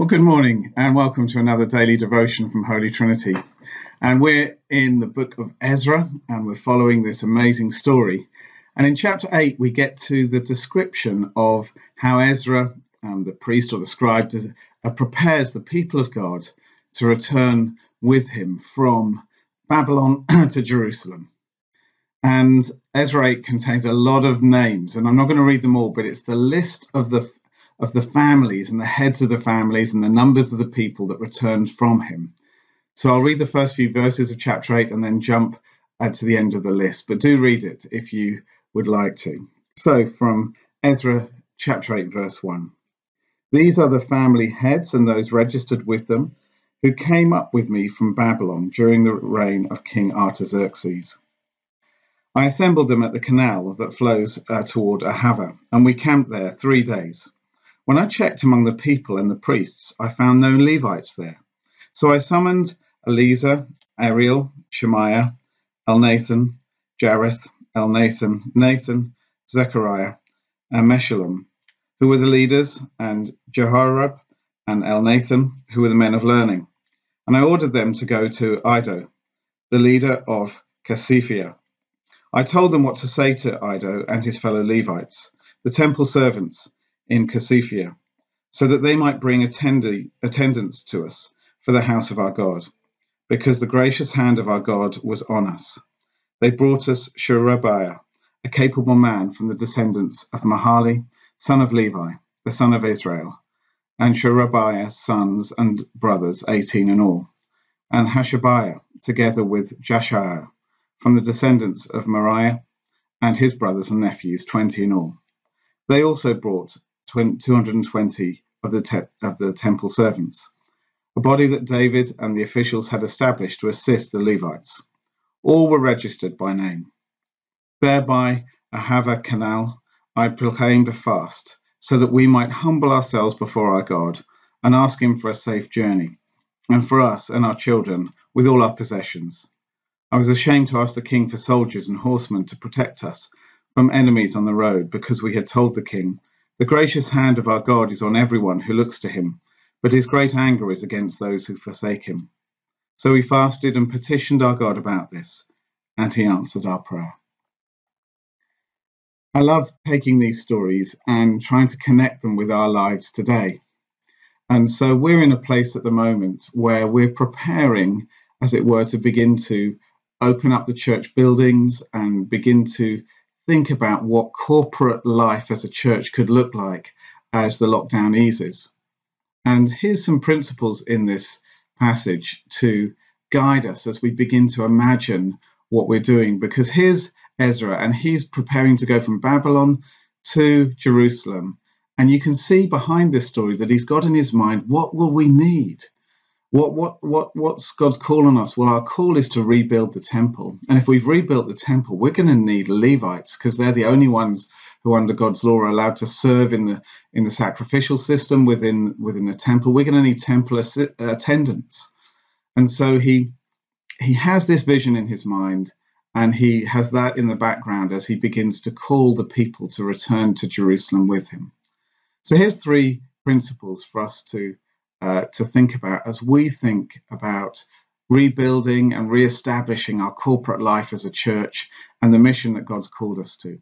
Well, good morning and welcome to another daily devotion from Holy Trinity. And we're in the book of Ezra and we're following this amazing story. And in chapter 8, we get to the description of how Ezra, um, the priest or the scribe, uh, prepares the people of God to return with him from Babylon to Jerusalem. And Ezra 8 contains a lot of names, and I'm not going to read them all, but it's the list of the of the families and the heads of the families and the numbers of the people that returned from him. So I'll read the first few verses of chapter 8 and then jump uh, to the end of the list, but do read it if you would like to. So from Ezra chapter 8, verse 1. These are the family heads and those registered with them who came up with me from Babylon during the reign of King Artaxerxes. I assembled them at the canal that flows uh, toward Ahava, and we camped there three days. When I checked among the people and the priests, I found no Levites there. So I summoned Eliezer, Ariel, Shemaiah, Elnathan, Jareth, Elnathan, Nathan, Zechariah, and Meshullam, who were the leaders, and Jehoiarib and Elnathan, who were the men of learning. And I ordered them to go to Iddo, the leader of Casiphia, I told them what to say to Iddo and his fellow Levites, the temple servants in Casiphia, so that they might bring attendi- attendants to us for the house of our God, because the gracious hand of our God was on us. They brought us Sherebiah, a capable man from the descendants of Mahali, son of Levi, the son of Israel, and Sherebiah's sons and brothers, eighteen in all, and Hashabiah, together with Jeshaiah, from the descendants of Meraiah and his brothers and nephews, 20 in all. They also brought 220 of the, te- of the temple servants, a body that David and the officials had established to assist the Levites. All were registered by name. Thereby, Ahava Canal, I proclaimed a fast, so that we might humble ourselves before our God and ask Him for a safe journey, and for us and our children with all our possessions. I was ashamed to ask the king for soldiers and horsemen to protect us from enemies on the road, because we had told the king, The gracious hand of our God is on everyone who looks to him, but his great anger is against those who forsake him. So we fasted and petitioned our God about this, and he answered our prayer. I love taking these stories and trying to connect them with our lives today. And so we're in a place at the moment where we're preparing, as it were, to begin to open up the church buildings and begin to think about what corporate life as a church could look like as the lockdown eases. And here's some principles in this passage to guide us as we begin to imagine what we're doing. Because here's Ezra, and he's preparing to go from Babylon to Jerusalem. And you can see behind this story that he's got in his mind what will we need? What what what what's God's call on us? Well, our call is to rebuild the temple. And if we've rebuilt the temple, we're going to need Levites because they're the only ones who, under God's law, are allowed to serve in the in the sacrificial system within within the temple. We're going to need temple assi- attendants. And so he he has this vision in his mind, and he has that in the background as he begins to call the people to return to Jerusalem with him. So here's three principles for us to uh, to think about as we think about rebuilding and re-establishing our corporate life as a church and the mission that God's called us to.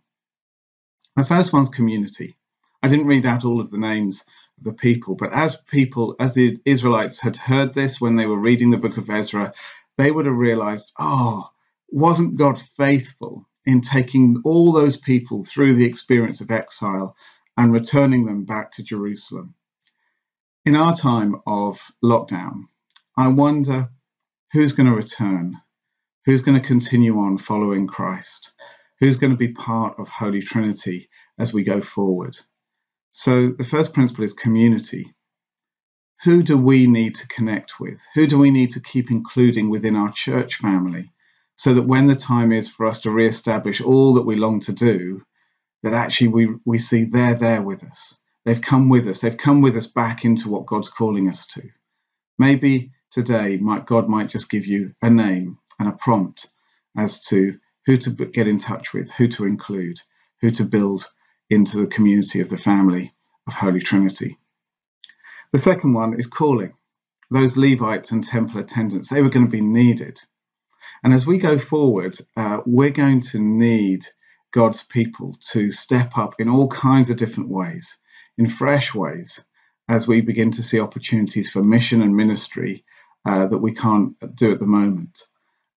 The first one's community. I didn't read out all of the names of the people, but as people, as the Israelites had heard this when they were reading the book of Ezra, they would have realized, oh, wasn't God faithful in taking all those people through the experience of exile and returning them back to Jerusalem? In our time of lockdown, I wonder who's going to return, who's going to continue on following Christ, who's going to be part of Holy Trinity as we go forward. So, the first principle is community. Who do we need to connect with? Who do we need to keep including within our church family so that when the time is for us to re-establish all that we long to do, that actually we, we see they're there with us They've come with us. They've come with us back into what God's calling us to. Maybe today, might, God might just give you a name and a prompt as to who to get in touch with, who to include, who to build into the community of the family of Holy Trinity. The second one is calling. Those Levites and temple attendants, they were going to be needed. And as we go forward, uh, we're going to need God's people to step up in all kinds of different ways, in fresh ways, as we begin to see opportunities for mission and ministry uh, that we can't do at the moment.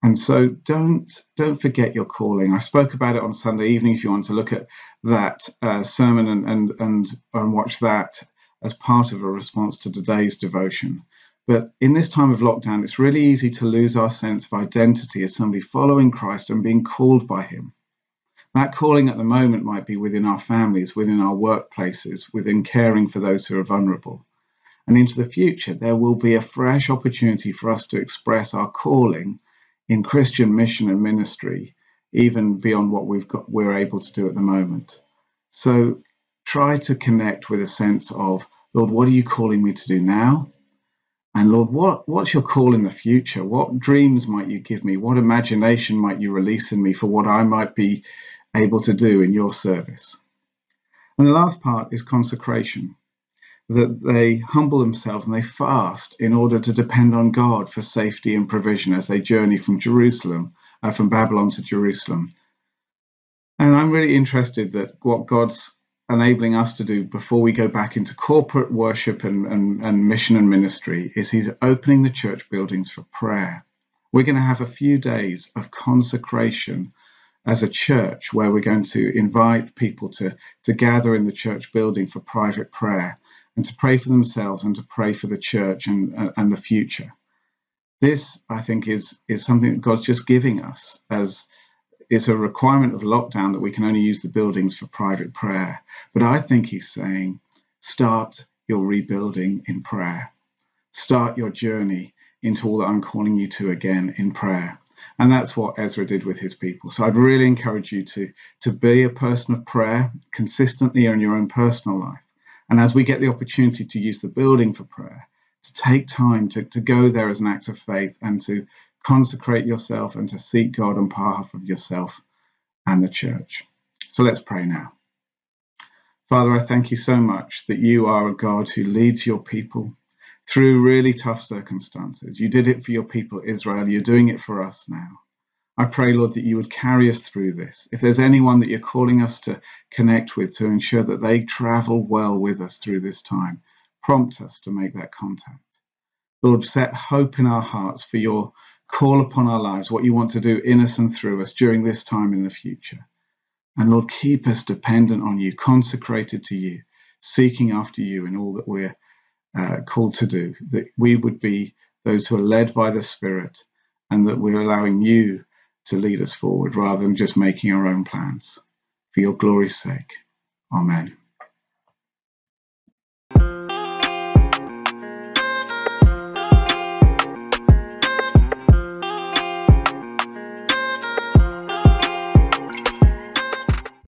And so don't don't forget your calling. I spoke about it on Sunday evening. If you want to look at that uh, sermon and, and and and watch that as part of a response to today's devotion. But in this time of lockdown, it's really easy to lose our sense of identity as somebody following Christ and being called by Him. That calling at the moment might be within our families, within our workplaces, within caring for those who are vulnerable. And into the future, there will be a fresh opportunity for us to express our calling in Christian mission and ministry, even beyond what we've got, we're able to do at the moment. So try to connect with a sense of, Lord, what are you calling me to do now? And Lord, what, what's your call in the future? What dreams might you give me? What imagination might you release in me for what I might be able to do in your service. And the last part is consecration that they humble themselves and they fast in order to depend on God for safety and provision as they journey from Jerusalem, uh, from Babylon to Jerusalem. And I'm really interested that what God's enabling us to do before we go back into corporate worship and, and, and mission and ministry is He's opening the church buildings for prayer. We're going to have a few days of consecration as a church where we're going to invite people to, to gather in the church building for private prayer and to pray for themselves and to pray for the church and, uh, and the future. This, I think, is, is something that God's just giving us as it's a requirement of lockdown that we can only use the buildings for private prayer. But I think He's saying, start your rebuilding in prayer. Start your journey into all that I'm calling you to again in prayer. And that's what Ezra did with his people. So I'd really encourage you to, to be a person of prayer consistently in your own personal life. And as we get the opportunity to use the building for prayer, to take time to, to go there as an act of faith and to consecrate yourself and to seek God on behalf of yourself and the church. So let's pray now. Father, I thank you so much that you are a God who leads your people through really tough circumstances. You did it for your people, Israel. You're doing it for us now. I pray, Lord, that you would carry us through this. If there's anyone that you're calling us to connect with to ensure that they travel well with us through this time, prompt us to make that contact. Lord, set hope in our hearts for your call upon our lives, what you want to do in us and through us during this time in the future. And Lord, keep us dependent on you, consecrated to you, seeking after you in all that we're uh, called to do, that we would be those who are led by the Spirit and that we're allowing you to lead us forward rather than just making our own plans. For your glory's sake. Amen.